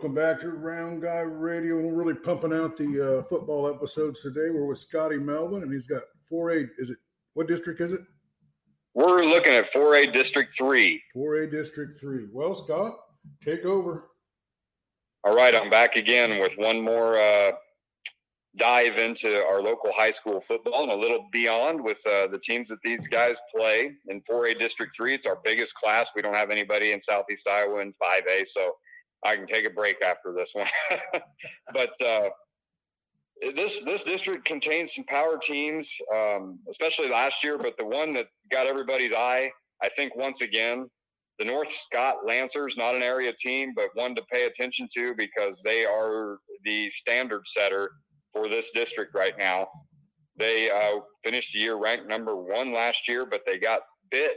Welcome back to Round Guy Radio. We're really pumping out the uh, football episodes today. We're with Scotty Melvin, and he's got 4A. Is it what district is it? We're looking at 4A District 3. 4A District 3. Well, Scott, take over. All right, I'm back again with one more uh, dive into our local high school football and a little beyond with uh, the teams that these guys play in 4A District 3. It's our biggest class. We don't have anybody in Southeast Iowa in 5A, so I can take a break after this one. but uh, this this district contains some power teams, um, especially last year. But the one that got everybody's eye, I think, once again, the North Scott Lancers, not an area team, but one to pay attention to because they are the standard setter for this district right now. They uh, finished the year ranked number one last year, but they got bit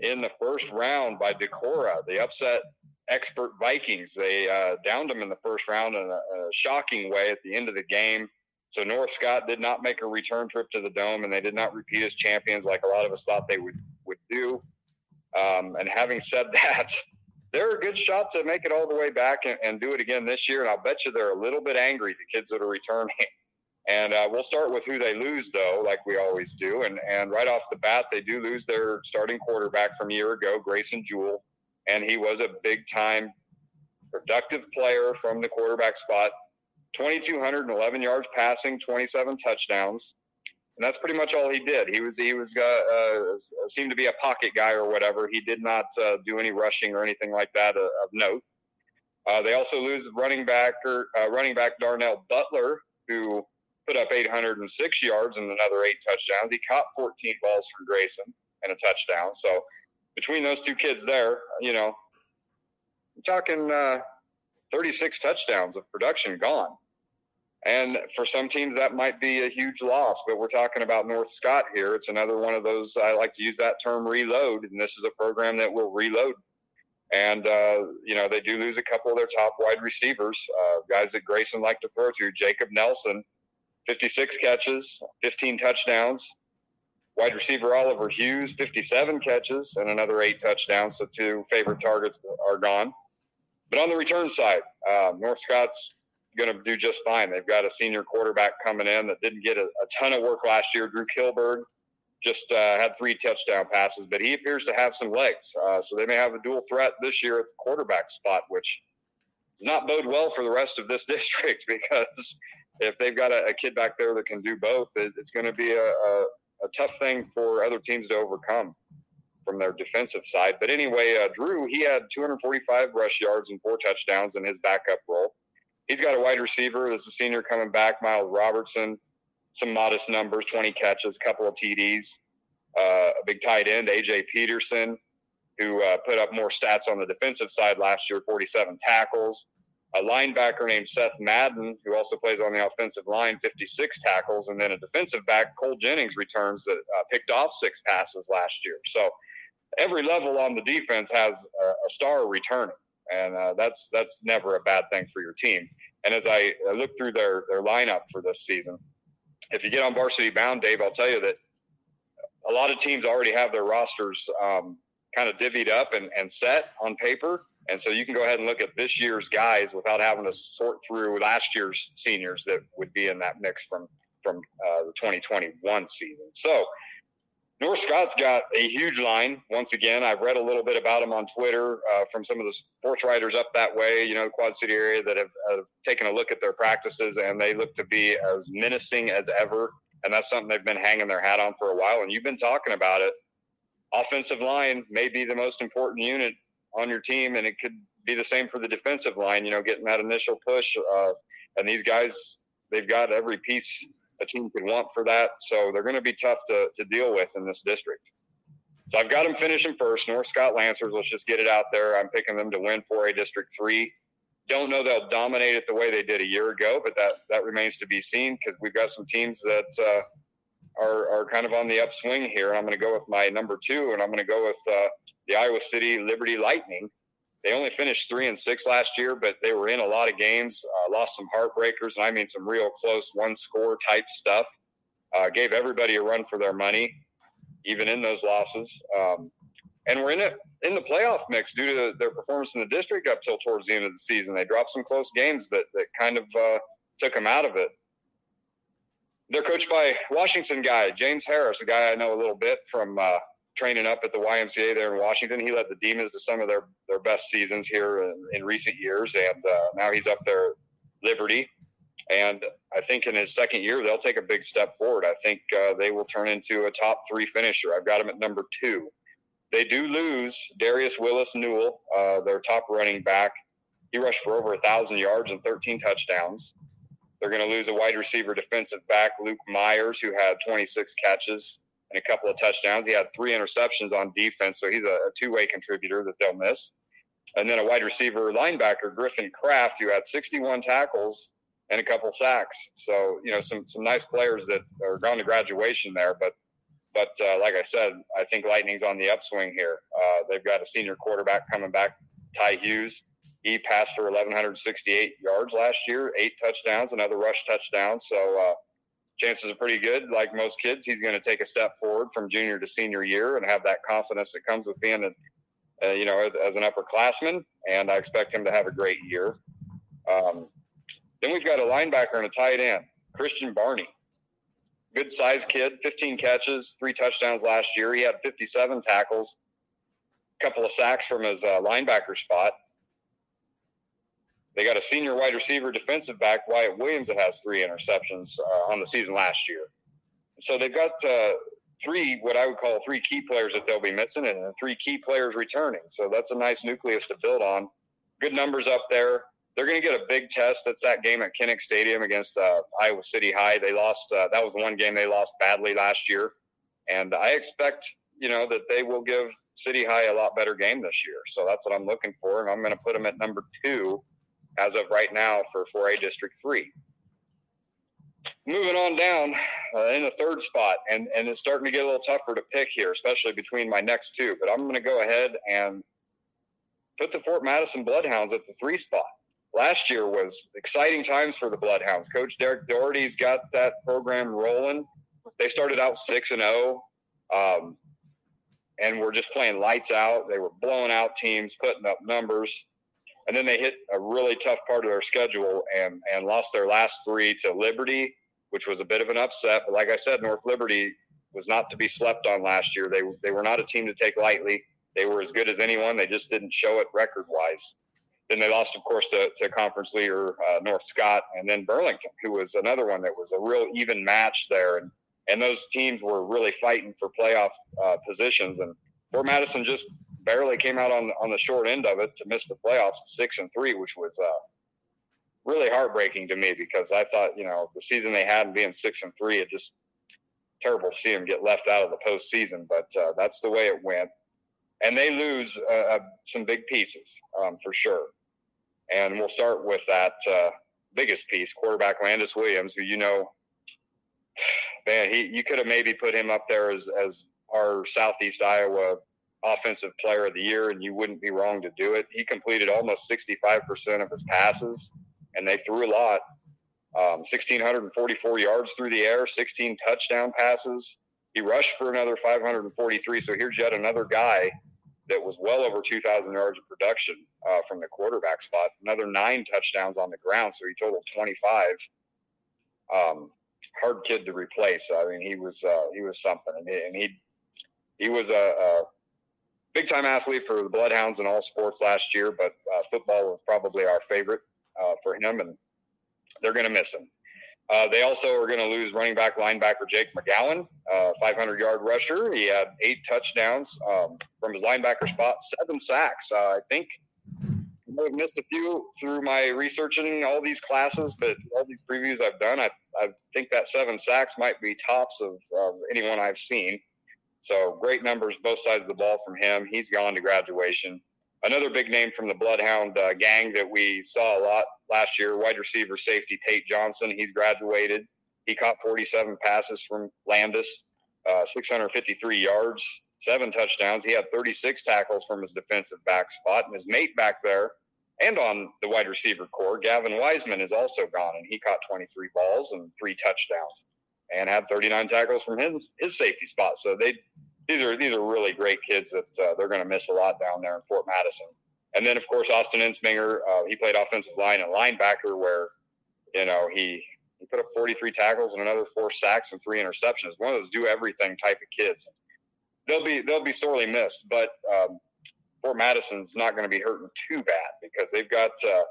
in the first round by Decorah. They upset expert Vikings. They uh, downed them in the first round in a, a, shocking way at the end of the game. So North Scott did not make a return trip to the dome, and they did not repeat as champions like a lot of us thought they would would do. Um, and having said that, they're a good shot to make it all the way back and, and, do it again this year. And I'll bet you they're a little bit angry, the kids that are returning. And uh, we'll start with who they lose, though, like we always do. And and right off the bat, they do lose their starting quarterback from a year ago, Grayson Jewell and he was a big time productive player from the quarterback spot. 2,211 yards passing, 27 touchdowns, and that's pretty much all he did. He was he was uh, uh, seemed to be a pocket guy or whatever. He did not uh, do any rushing or anything like that of, of note. Uh, they also lose running back or uh, running back Darnell Butler, who put up 806 yards and another eight touchdowns. He caught 14 balls from Grayson and a touchdown. So between those two kids there, you know, I'm talking uh, 36 touchdowns of production gone. And for some teams, that might be a huge loss, but we're talking about North Scott here. It's another one of those, I like to use that term reload, and this is a program that will reload. And, uh, you know, they do lose a couple of their top wide receivers, uh, guys that Grayson liked to throw to. Jacob Nelson, 56 catches, 15 touchdowns. Wide receiver Oliver Hughes, 57 catches and another eight touchdowns. So two favorite targets are gone. But on the return side, uh, North Scott's going to do just fine. They've got a senior quarterback coming in that didn't get a, a ton of work last year. Drew Kilberg just uh, had three touchdown passes, but he appears to have some legs. Uh, so they may have a dual threat this year at the quarterback spot, which does not bode well for the rest of this district because if they've got a, a kid back there that can do both, it, it's going to be a, a, a tough thing for other teams to overcome from their defensive side. But anyway, uh, Drew, he had 245 rush yards and four touchdowns in his backup role. He's got a wide receiver that's a senior coming back, Miles Robertson, some modest numbers, 20 catches, couple of TDs, uh, a big tight end, AJ Peterson, who uh, put up more stats on the defensive side last year, 47 tackles a linebacker named Seth Madden, who also plays on the offensive line, 56 tackles, and then a defensive back, Cole Jennings, returns that uh, picked off six passes last year. So every level on the defense has a, a star returning, and uh, that's that's never a bad thing for your team. And as I, look through their their lineup for this season, if you get on Varsity Bound, Dave, I'll tell you that a lot of teams already have their rosters um, kind of divvied up and, and set on paper and so you can go ahead and look at this year's guys without having to sort through last year's seniors that would be in that mix from from uh, the 2021 season. So North Scott's got a huge line. Once again, I've read a little bit about them on Twitter uh, from some of the sports writers up that way, you know, Quad City area that have, have taken a look at their practices, and they look to be as menacing as ever. And that's something they've been hanging their hat on for a while. And you've been talking about it. Offensive line may be the most important unit on your team, and it could be the same for the defensive line. You know, getting that initial push, uh, and these guys, they've got every piece a team could want for that. So they're going to be tough to to deal with in this district. So I've got them finishing first. North Scott Lancers. Let's just get it out there. I'm picking them to win 4A District Three. Don't know they'll dominate it the way they did a year ago, but that that remains to be seen because we've got some teams that. Uh, are, are kind of on the upswing here. I'm going to go with my number two, and I'm going to go with uh, the Iowa City Liberty Lightning. They only finished three and six last year, but they were in a lot of games, uh, lost some heartbreakers, and I mean some real close one score type stuff. Uh, gave everybody a run for their money, even in those losses. Um, and we're in it in the playoff mix due to their performance in the district up till towards the end of the season. They dropped some close games that that kind of uh, took them out of it. They're coached by Washington guy James Harris, a guy I know a little bit from uh, training up at the YMCA there in Washington. He led the Demons to some of their their best seasons here in, in recent years, and uh, now he's up there Liberty. And I think in his second year, they'll take a big step forward. I think uh, they will turn into a top three finisher. I've got him at number two. They do lose Darius Willis Newell, uh, their top running back. He rushed for over a thousand yards and 13 touchdowns. They're going to lose a wide receiver defensive back, Luke Myers, who had 26 catches and a couple of touchdowns. He had three interceptions on defense, so he's a, a two-way contributor that they'll miss. And then a wide receiver linebacker, Griffin Kraft, who had 61 tackles and a couple sacks. So you know some some nice players that are going to graduation there. But but uh, like I said, I think Lightning's on the upswing here. Uh, they've got a senior quarterback coming back, Ty Hughes. He passed for 1,168 yards last year, eight touchdowns, another rush touchdown. So uh, chances are pretty good. Like most kids, he's going to take a step forward from junior to senior year and have that confidence that comes with being, a, uh, you know, as, as, an upperclassman. And I expect him to have a great year. Um, then we've got a linebacker and a tight end, Christian Barney. Good size kid, 15 catches, three touchdowns last year. He had 57 tackles, a couple of sacks from his uh, linebacker spot. They got a senior wide receiver defensive back, Wyatt Williams, that has three interceptions uh, on the season last year. So they've got uh, three, what I would call three key players that they'll be missing, and three key players returning. So that's a nice nucleus to build on. Good numbers up there they're going to get a big test. That's that game at Kinnick Stadium against uh, Iowa City High. They lost. Uh, that was the one game they lost badly last year, and I expect you know that they will give City High a lot better game this year. So that's what I'm looking for, and I'm going to put them at number two as of right now for 4A District Three. Moving on down uh, in the third spot, and and it's starting to get a little tougher to pick here, especially between my next two. But I'm going to go ahead and put the Fort Madison Bloodhounds at the three spot last year was exciting times for the Bloodhounds. Coach Derek Doherty's got that program rolling. They started out six and zero, oh, um, and were just playing lights out. They were blowing out teams, putting up numbers, and then they hit a really tough part of their schedule and and lost their last three to Liberty, which was a bit of an upset. But like I said, North Liberty was not to be slept on last year. They they were not a team to take lightly. They were as good as anyone. They just didn't show it record wise. Then they lost, of course, to, to conference leader uh, North Scott, and then Burlington, who was another one that was a real even match there, and and those teams were really fighting for playoff uh, positions. And Fort Madison just barely came out on on the short end of it to miss the playoffs, six and three, which was uh, really heartbreaking to me because I thought you know the season they had and being six and three, it just terrible to see them get left out of the postseason. But uh, that's the way it went and they lose uh, uh, some big pieces um, for sure. And we'll start with that uh, biggest piece, quarterback Landis Williams, who you know, man, he you could have maybe put him up there as as our Southeast Iowa offensive player of the year, and you wouldn't be wrong to do it. He completed almost 65% of his passes, and they threw a lot. Um, 1,644 yards through the air, 16 touchdown passes. He rushed for another 543. So here's yet another guy that was well over 2,000 yards of production uh, from the quarterback spot. Another nine touchdowns on the ground, so he totaled 25. Um, hard kid to replace. I mean, he was uh, he was something, and he and he, he was a, a big time athlete for the Bloodhounds in all sports last year. But uh, football was probably our favorite uh, for him, and they're going to miss him. Uh, they also are going to lose running back linebacker Jake McGowan, uh, 500 yard rusher. He had eight touchdowns um, from his linebacker spot, seven sacks. Uh, I think I might have missed a few through my researching all these classes, but all these previews I've done, I, I think that seven sacks might be tops of anyone I've seen. So great numbers both sides of the ball from him. He's gone to graduation another big name from the Bloodhound uh, gang that we saw a lot last year, wide receiver safety Tate Johnson. He's graduated. He caught 47 passes from Landis, uh, 653 yards, seven touchdowns. He had 36 tackles from his defensive back spot, and his mate back there and on the wide receiver core, Gavin Wiseman, is also gone, and he caught 23 balls and three touchdowns and had 39 tackles from his, his safety spot. So they these are these are really great kids that uh, they're going to miss a lot down there in Fort Madison. And then of course Austin Ensminger, uh, he played offensive line and linebacker where, you know, he he put up 43 tackles and another four sacks and three interceptions. One of those do everything type of kids. They'll be they'll be sorely missed, but um, Fort Madison's not going to be hurting too bad because they've got uh,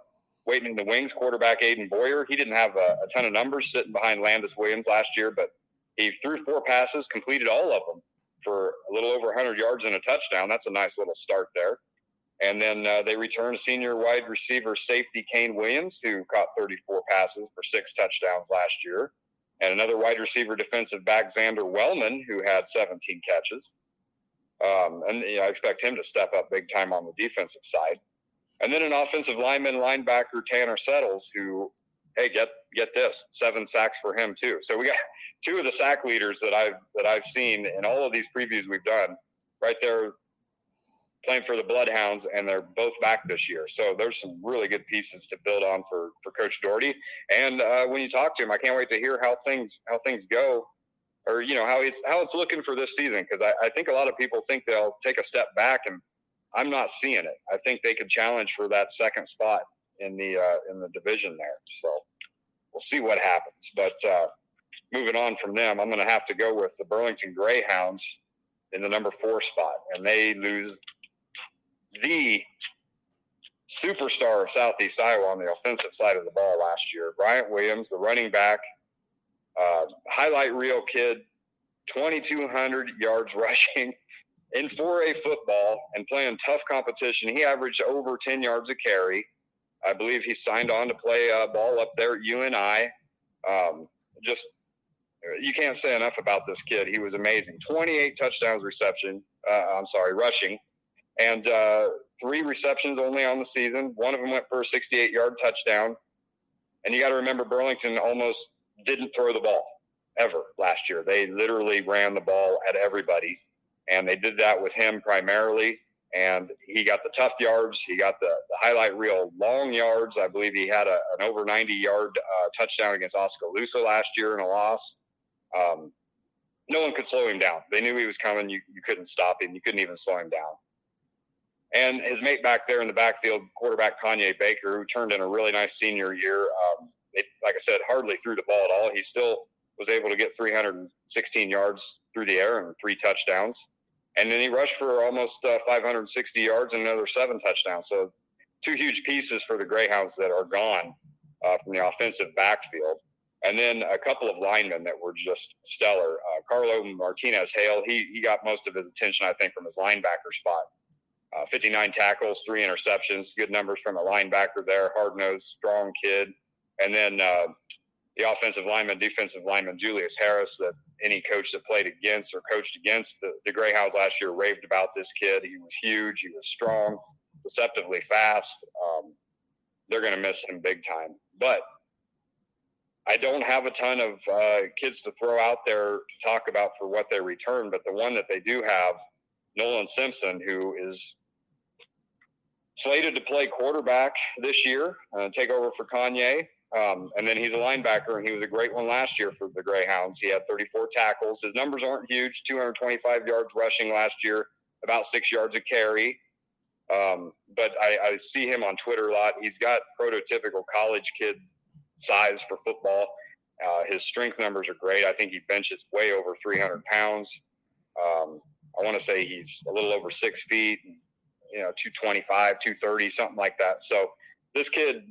waiting in the wings quarterback Aiden Boyer. He didn't have a, a ton of numbers sitting behind Landis Williams last year, but he threw four passes, completed all of them for a little over 100 yards and a touchdown. That's a nice little start there. And then uh, they returned senior wide receiver safety Kane Williams, who caught 34 passes for six touchdowns last year, and another wide receiver defensive back Xander Wellman, who had 17 catches. Um, and you know, I expect him to step up big time on the defensive side. And then an offensive lineman linebacker Tanner Settles, who, hey, get get this, seven sacks for him too. So we got two of the sack leaders that I've that I've seen in all of these previews we've done, right there playing for the Bloodhounds, and they're both back this year. So there's some really good pieces to build on for for Coach Doherty. And uh, when you talk to him, I can't wait to hear how things how things go, or you know how it's how it's looking for this season. Because I, I think a lot of people think they'll take a step back, and I'm not seeing it. I think they could challenge for that second spot in the uh, in the division there. So we'll see what happens. But uh, moving on from them, I'm going to have to go with the Burlington Greyhounds in the number four spot, and they lose the superstar of Southeast Iowa on the offensive side of the ball last year. Bryant Williams, the running back, uh, highlight reel kid, 2,200 yards rushing in 4A football and playing tough competition. He averaged over 10 yards a carry. I believe he signed on to play uh, ball up there at UNI. Um, just you can't say enough about this kid. He was amazing. 28 touchdowns reception. Uh, I'm sorry, rushing and uh, three receptions only on the season. One of them went for a 68 yard touchdown. And you got to remember, Burlington almost didn't throw the ball ever last year. They literally ran the ball at everybody. And they did that with him primarily. And he got the tough yards. He got the, the highlight reel long yards. I believe he had a, an over 90 yard uh, touchdown against Oskaloosa last year in a loss. Um, no one could slow him down. They knew he was coming. You, you couldn't stop him. You couldn't even slow him down. And his mate back there in the backfield, quarterback Kanye Baker, who turned in a really nice senior year. Um, it, like I said, hardly threw the ball at all. He still was able to get 316 yards through the air and three touchdowns. And then he rushed for almost uh, 560 yards and another seven touchdowns. So two huge pieces for the Greyhounds that are gone uh, from the offensive backfield. And then a couple of linemen that were just stellar. Uh, Carlo Martinez Hale, he, he got most of his attention, I think, from his linebacker spot uh, 59 tackles, three interceptions, good numbers from a linebacker there, hard nosed, strong kid. And then uh, the offensive lineman, defensive lineman, Julius Harris, that any coach that played against or coached against the, the Greyhounds last year raved about this kid. He was huge, he was strong, deceptively fast. Um, they're going to miss him big time. But I don't have a ton of uh, kids to throw out there to talk about for what they return, but the one that they do have, Nolan Simpson, who is slated to play quarterback this year, uh, take over for Kanye. Um, and then he's a linebacker, and he was a great one last year for the Greyhounds. He had 34 tackles. His numbers aren't huge 225 yards rushing last year, about six yards a carry. Um, but I, I see him on Twitter a lot. He's got prototypical college kid size for football. Uh, his strength numbers are great. I think he benches way over 300 pounds. Um, I want to say he's a little over six feet, you know 225 230 something like that so this kid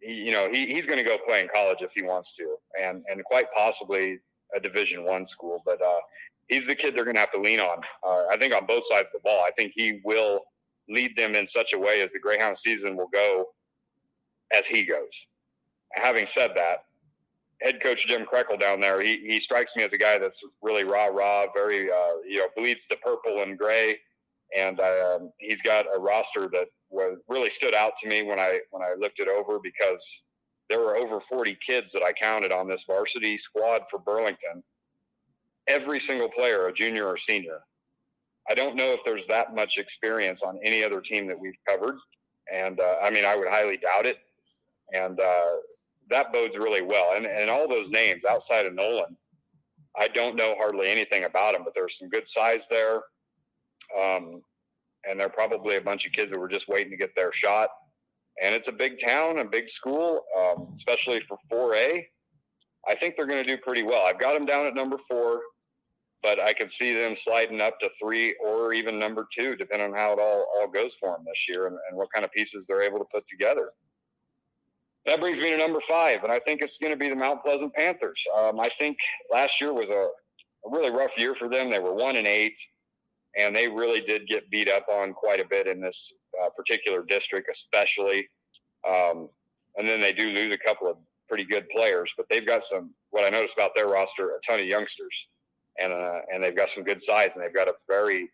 you know he, he's going to go play in college if he wants to and and quite possibly a division one school but uh, he's the kid they're going to have to lean on. Uh, i think on both sides of the ball i think he will lead them in such a way as the greyhound season will go as he goes. Having said that head coach Jim Krekel down there, he, he strikes me as a guy that's really rah rah, very uh, you know bleeds the purple and gray, and um, he's got a roster that was really stood out to me when I when I looked it over because there were over 40 kids that I counted on this varsity squad for Burlington. Every single player, a junior or senior. I don't know if there's that much experience on any other team that we've covered, and uh, I mean I would highly doubt it. And uh, that bodes really well. And and all those names outside of Nolan, I don't know hardly anything about them, but there's some good size there. Um, and they're probably a bunch of kids that were just waiting to get their shot. And it's a big town, a big school, um, especially for 4A. I think they're going to do pretty well. I've got them down at number four, but I could see them sliding up to three or even number two, depending on how it all, all goes for them this year and, and what kind of pieces they're able to put together. That brings me to number five, and I think it's going to be the Mount Pleasant Panthers. Um, I think last year was a, a really rough year for them. They were one and eight and they really did get beat up on quite a bit in this uh, particular district, especially. Um, and then they do lose a couple of pretty good players, but they've got some. What I noticed about their roster, a ton of youngsters, and uh, and they've got some good size, and they've got a very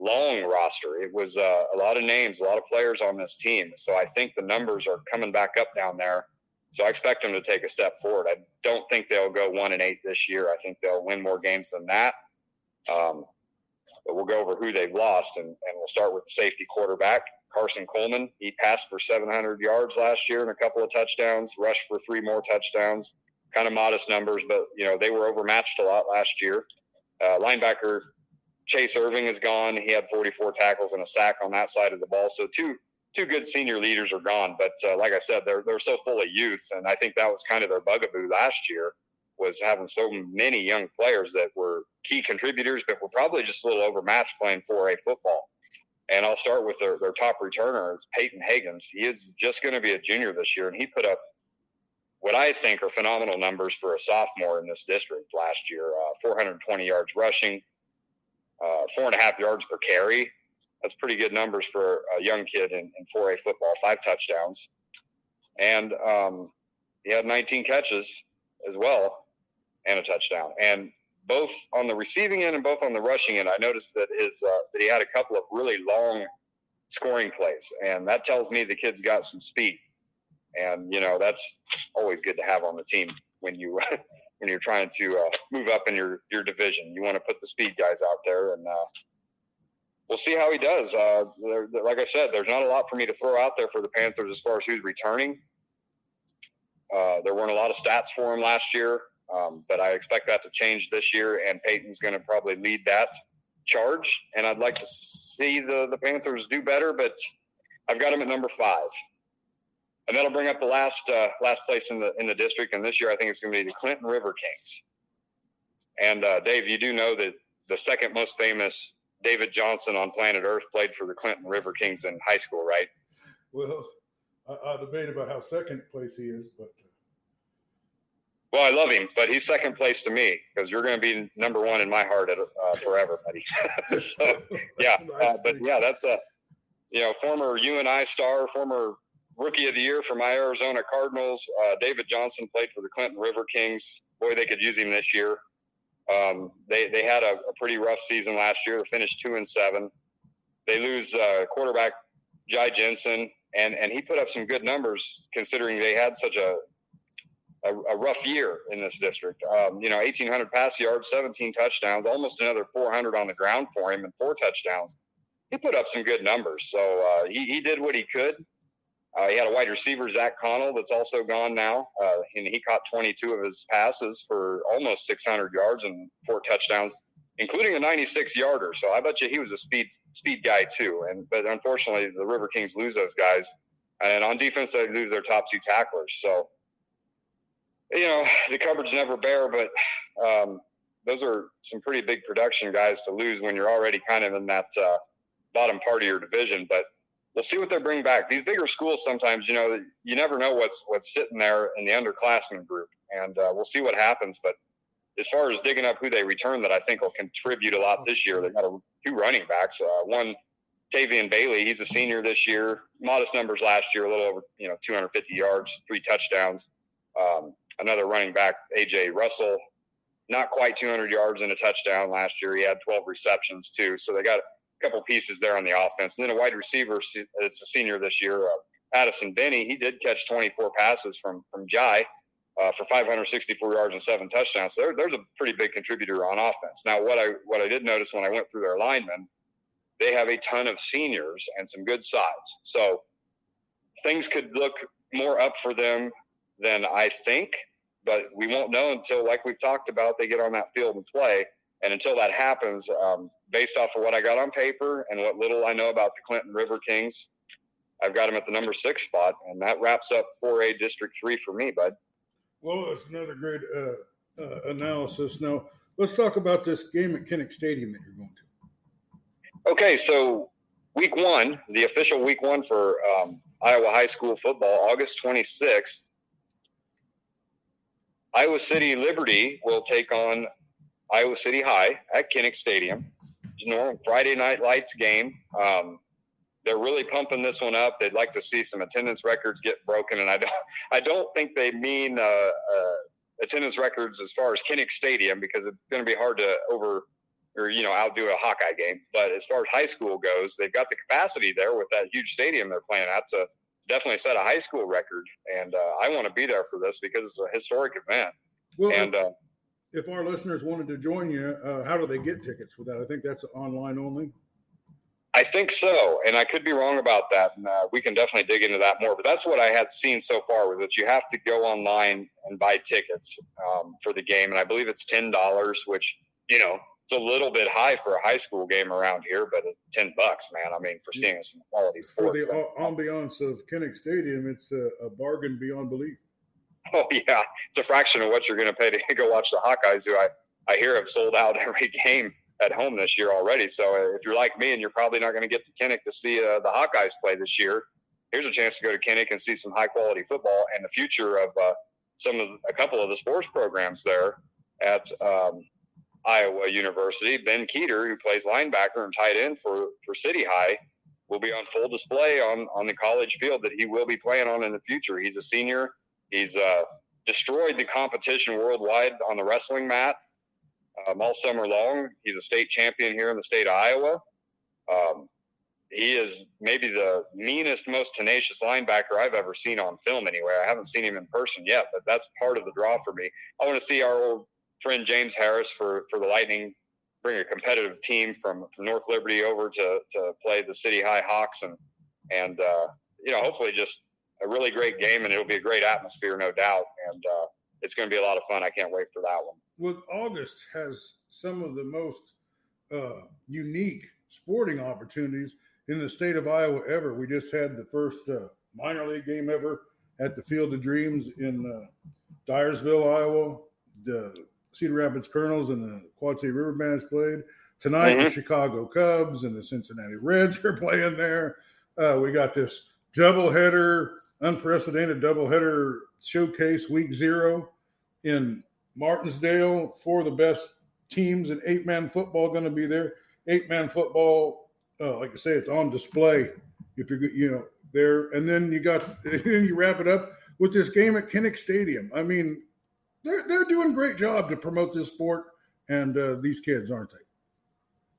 long roster. It was uh, a lot of names, a lot of players on this team. So I think the numbers are coming back up down there. So I expect them to take a step forward. I don't think they'll go one and eight this year. I think they'll win more games than that. Um, but we'll go over who they've lost, and, and we'll start with the safety quarterback, Carson Coleman. He passed for 700 yards last year and a couple of touchdowns, rushed for three more touchdowns. Kind of modest numbers, but you know they were overmatched a lot last year. Uh, linebacker Chase Irving is gone. He had 44 tackles and a sack on that side of the ball. So two two good senior leaders are gone. But uh, like I said, they're they're so full of youth, and I think that was kind of their bugaboo last year was having so many young players that were key contributors, but were probably just a little overmatched playing 4A football. And I'll start with their, their top returner, Peyton Higgins. He is just going to be a junior this year, and he put up what I think are phenomenal numbers for a sophomore in this district last year uh, 420 yards rushing, uh, four and a half yards per carry. That's pretty good numbers for a young kid in, in 4A football, five touchdowns. And um, he had 19 catches as well and a touchdown. And both on the receiving end and both on the rushing end, I noticed that his uh, that he had a couple of really long scoring plays, and that tells me the kid's got some speed. And you know that's always good to have on the team when you when you're trying to uh, move up in your your division. You want to put the speed guys out there, and uh, we'll see how he does. Uh, like I said, there's not a lot for me to throw out there for the Panthers as far as who's returning. Uh, there weren't a lot of stats for him last year. Um, but I expect that to change this year, and Peyton's going to probably lead that charge. And I'd like to see the, the Panthers do better, but I've got them at number five. And that'll bring up the last uh, last place in the in the district. And this year, I think it's going to be the Clinton River Kings. And uh, Dave, you do know that the second most famous David Johnson on planet Earth played for the Clinton River Kings in high school, right? Well, I, I debate about how second place he is, but well, I love him, but he's second place to me because you're going to be number one in my heart at, uh, forever, buddy. so, yeah, uh, but yeah, that's a you know former UNI star, former rookie of the year for my Arizona Cardinals. Uh, David Johnson played for the Clinton River Kings. Boy, they could use him this year. Um, they they had a, a, pretty rough season last year. They finished two and seven. They lose uh, quarterback Jai Jensen, and and he put up some good numbers considering they had such a a, a rough year in this district. Um, you know, 1,800 pass yards, 17 touchdowns, almost another 400 on the ground for him, and four touchdowns. He put up some good numbers. So uh, he, he did what he could. Uh, he had a wide receiver, Zach Connell, that's also gone now, uh, and he caught 22 of his passes for almost 600 yards and four touchdowns, including a 96 yarder. So I bet you he was a speed speed guy too. And but unfortunately, the River Kings lose those guys, and on defense they lose their top two tacklers. So you know, the cupboard's never bare, but um, those are some pretty big production guys to lose when you're already kind of in that uh, bottom part of your division. But we'll see what they bring back. These bigger schools sometimes, you know, you never know what's what's sitting there in the underclassmen group, and uh, we'll see what happens. But as far as digging up who they return, that I think will contribute a lot this year. They've got a, two running backs. Uh, one, Tavian Bailey, he's a senior this year. Modest numbers last year, a little over you know 250 yards, three touchdowns. Um, another running back, AJ Russell, not quite 200 yards and a touchdown last year. He had 12 receptions too. So they got a couple pieces there on the offense. And then a wide receiver, it's a senior this year, uh, Addison Benny. He did catch 24 passes from from Jai uh, for 564 yards and seven touchdowns. So there, there's a pretty big contributor on offense. Now, what I what I did notice when I went through their linemen, they have a ton of seniors and some good sides. So things could look more up for them than I think. But we won't know until, like we've talked about, they get on that field and play. And until that happens, um, based off of what I got on paper and what little I know about the Clinton River Kings, I've got them at the number six spot, and that wraps up 4A District Three for me, bud. Well, that's another great uh, uh, analysis. Now, let's talk about this game at Kinnick Stadium that you're going to. Okay, so week one, the official week one for um, Iowa high school football, August 26th. Iowa City Liberty will take on Iowa City High at Kinnick Stadium. Normal Friday night lights game. Um, they're really pumping this one up. They'd like to see some attendance records get broken, and I don't, I don't think they mean uh, uh, attendance records as far as Kinnick Stadium because it's going to be hard to over or you know outdo a Hawkeye game. But as far as high school goes, they've got the capacity there with that huge stadium they're playing at to definitely set a high school record. And uh, I want to be there for this because it's a historic event. Well, and uh, if our listeners wanted to join you, uh, how do they get tickets for that? I think that's online only. I think so, and I could be wrong about that. And uh, we can definitely dig into that more. But that's what I had seen so far was that you have to go online and buy tickets um, for the game, and I believe it's ten dollars, which you know it's a little bit high for a high school game around here, but it's ten bucks, man. I mean, for seeing some quality sports. For the ambiance of Kinnick Stadium, it's a, a bargain beyond belief. Oh yeah, it's a fraction of what you're going to pay to go watch the Hawkeyes, who I I hear have sold out every game at home this year already. So uh, if you're like me and you're probably not going to get to Kinnick to see uh, the Hawkeyes play this year, here's a chance to go to Kinnick and see some high quality football and the future of uh, some of a couple of the sports programs there at um, Iowa University. Ben Kueter, who plays linebacker and tight end for for City High, will be on full display on on the college field that he will be playing on in the future. He's a senior. He's uh, destroyed the competition worldwide on the wrestling mat um, all summer long. He's a state champion here in the state of Iowa. Um, he is maybe the meanest, most tenacious linebacker I've ever seen on film anywhere. I haven't seen him in person yet, but that's part of the draw for me. I want to see our old friend James Harris for, for the Lightning bring a competitive team from, North Liberty over to, to play the City High Hawks and, and uh, you know, hopefully just a really great game and it'll be a great atmosphere, no doubt. And uh, it's going to be a lot of fun. I can't wait for that one. Well, August has some of the most uh, unique sporting opportunities in the state of Iowa ever. We just had the first uh, minor league game ever at the Field of Dreams in uh, Dyersville, Iowa. The Cedar Rapids Kernels and the Quad City Riverbands played. Tonight, mm-hmm. the Chicago Cubs and the Cincinnati Reds are playing there. Uh, we got this doubleheader, unprecedented doubleheader showcase week zero in Martensdale. for the best teams in eight man football going to be there. Eight man football, uh, like I say, it's on display if you're you know there. And then you got then you wrap it up with this game at Kinnick Stadium. I mean, they're they're doing a great job to promote this sport and uh, these kids, aren't they?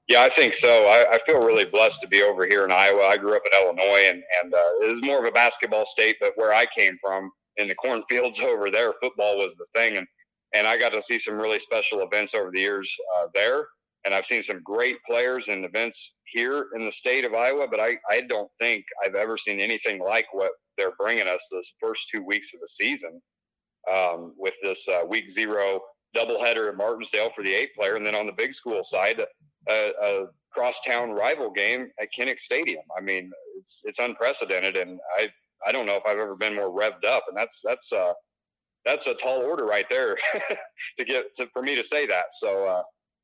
Yeah, I think so. I, I, feel really blessed to be over here in Iowa. I grew up in Illinois, and and uh, it is more of a basketball state, but where I came from, in the cornfields over there, football was the thing, and and I got to see some really special events over the years uh, there, and I've seen some great players and events here in the state of Iowa, but I I don't think I've ever seen anything like what they're bringing us this first two weeks of the season um, with this uh, week zero doubleheader at Martensdale for the eight player, and then on the big school side, a, a crosstown rival game at Kinnick Stadium. I mean, it's it's unprecedented, and I I don't know if I've ever been more revved up, and that's that's uh that's a tall order right there to get to, for me to say that. So uh,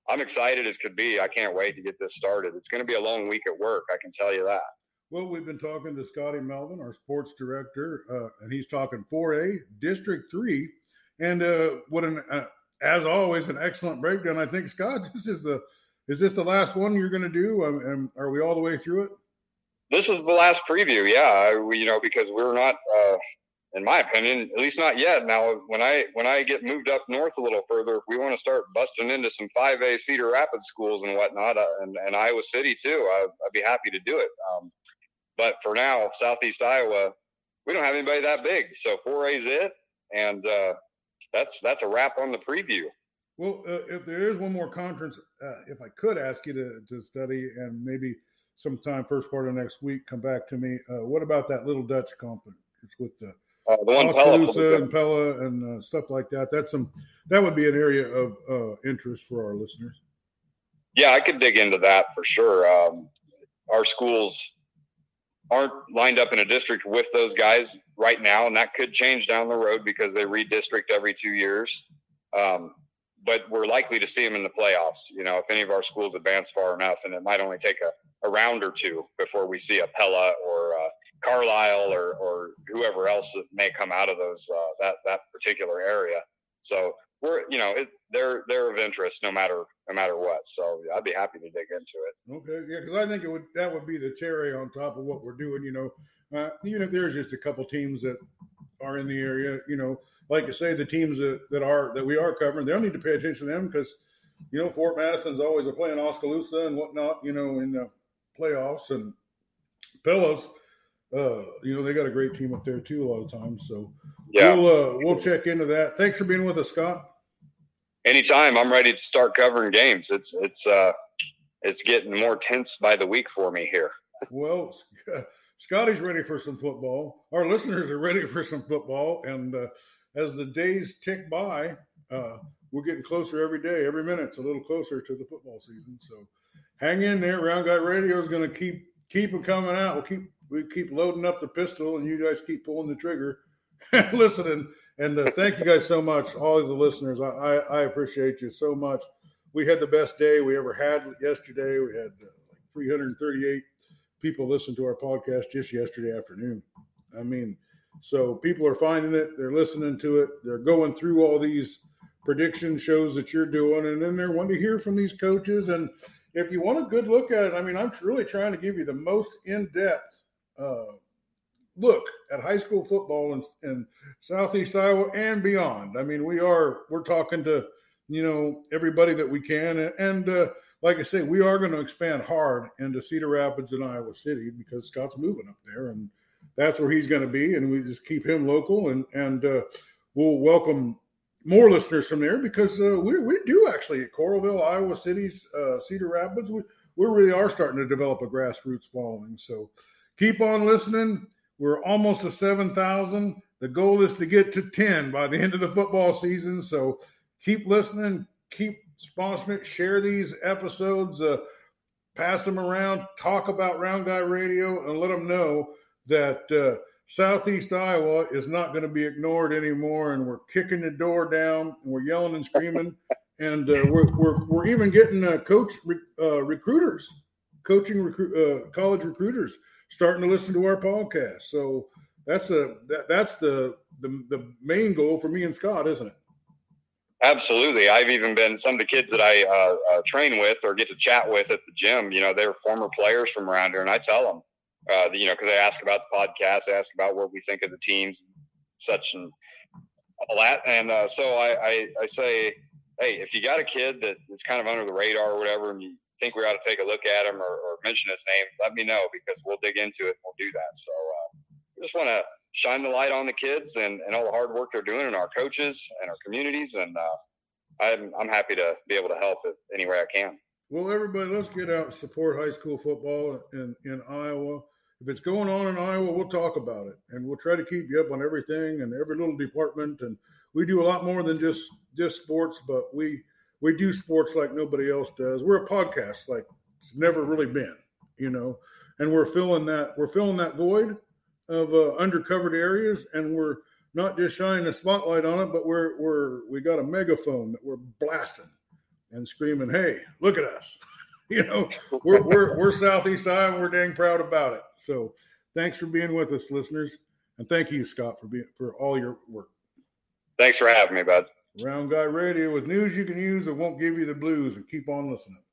I'm excited as could be. I can't wait to get this started. It's going to be a long week at work. I can tell you that. Well, we've been talking to Scotty Melvin, our sports director, uh, and he's talking 4A District Three, and uh, what an uh, as always an excellent breakdown. I think Scott, this is the is this the last one you're going to do? Um, and are we all the way through it? this is the last preview. Yeah, you know, because we're not, uh, in my opinion, at least not yet. Now, when I when I get moved up north a little further, if we want to start busting into some 5A Cedar Rapids schools and whatnot, uh, and, and Iowa City too, I, would be happy to do it. Um, but for now, Southeast Iowa, we don't have anybody that big, so 4A is it, and uh, that's that's a wrap on the preview. Well, uh, if there is one more conference, uh, if I could ask you to, to study and maybe sometime first part of next week come back to me. Uh, what about that little Dutch conference It's with the uh, the one and Pella and uh, stuff like that. That's some that would be an area of uh, interest for our listeners. Yeah, I could dig into that for sure. Um, our schools aren't lined up in a district with those guys right now, and that could change down the road because they redistrict every two years. Um, but we're likely to see them in the playoffs. You know, if any of our schools advance far enough, and it might only take a, a round or two before we see a Pella or uh, Carlisle or, or whoever else that may come out of those uh, that that particular area. So we're you know it, they're they're of interest no matter no matter what. So I'd be happy to dig into it. Okay, yeah, because I think it would that would be the cherry on top of what we're doing. You know, uh, even if there's just a couple teams that are in the area, you know, like I say, the teams that, that are that we are covering, they'll need to pay attention to them because you know Fort Madison's always a playing Oskaloosa and whatnot. You know, in the playoffs and Pella's. Uh, you know, they got a great team up there too a lot of times. So yeah, we'll uh, we'll check into that. Thanks for being with us, Scott anytime I'm ready to start covering games. It's it's uh it's getting more tense by the week for me here. well, Scotty's ready for some football. Our listeners are ready for some football, and uh, as the days tick by, uh, we're getting closer every day. Every minute's a little closer to the football season. So, hang in there. Round Guy Radio is going to keep keep them coming out. We'll keep we keep loading up the pistol, and you guys keep pulling the trigger and listening and uh, thank you guys so much, all of the listeners. I, I, I, appreciate you so much. We had the best day we ever had yesterday. We had uh, like 338 people listen to our podcast just yesterday afternoon. I mean, so people are finding it, they're listening to it, they're going through all these prediction shows that you're doing, and then they're wanting to hear from these coaches. And if you want a good look at it, I mean, I'm really trying to give you the most in depth. Uh, look at high school football in, in Southeast Iowa and beyond. I mean, we are we're talking to you know everybody that we can, and, and uh, like I say, we are going to expand hard into Cedar Rapids and Iowa City because Scott's moving up there, and that's where he's going to be, and we just keep him local, and and uh, we'll welcome more listeners from there because uh, we we do actually at Coralville, Iowa City's uh, Cedar Rapids, we we really are starting to develop a grassroots following. So keep on listening we're almost to 7,000. The goal is to get to 10 by the end of the football season. So keep listening, keep sponsoring, share these episodes, uh, pass them around, talk about Round Guy Radio, and let them know that uh, Southeast Iowa is not going to be ignored anymore. And we're kicking the door down, and we're yelling and screaming. and uh, we're, we're, we're even getting uh, coach uh, recruiters, coaching recruit, uh, college recruiters starting to listen to our podcast. So that's a that, that's the, the the main goal for me and Scott, isn't it? Absolutely. I've even been some of the kids that I uh, uh, train with or get to chat with at the gym. You know, they're former players from around here, and I tell them, uh, you know, because they ask about the podcast, they ask about what we think of the teams, such and all that. And uh, so I, I, I say, hey, if you got a kid that is kind of under the radar or whatever, and you think we ought to take a look at him or, or mention his name, let me know because we'll dig into it. and We'll do that. So uh, just want to shine the light on the kids and, and all the hard work they're doing and our coaches and our communities. And uh, I'm, I'm happy to be able to help it any way I can. Well, everybody, let's get out and support high school football in, in Iowa. If it's going on in Iowa, we'll talk about it and we'll try to keep you up on everything and every little department. And we do a lot more than just just sports, but we we do sports like nobody else does. We're a podcast like it's never really been, you know, and we're filling that we're filling that void of uh, undercovered areas, and we're not just shining a spotlight on it, but we're we're we got a megaphone that we're blasting and screaming, "Hey, look at us!" you know, we're we're we're Southeast Iowa, and we're dang proud about it. So, thanks for being with us, listeners, and thank you, Scott, for being for all your work. Thanks for having me, bud. Round Guy Radio with news you can use that won't give you the blues and keep on listening.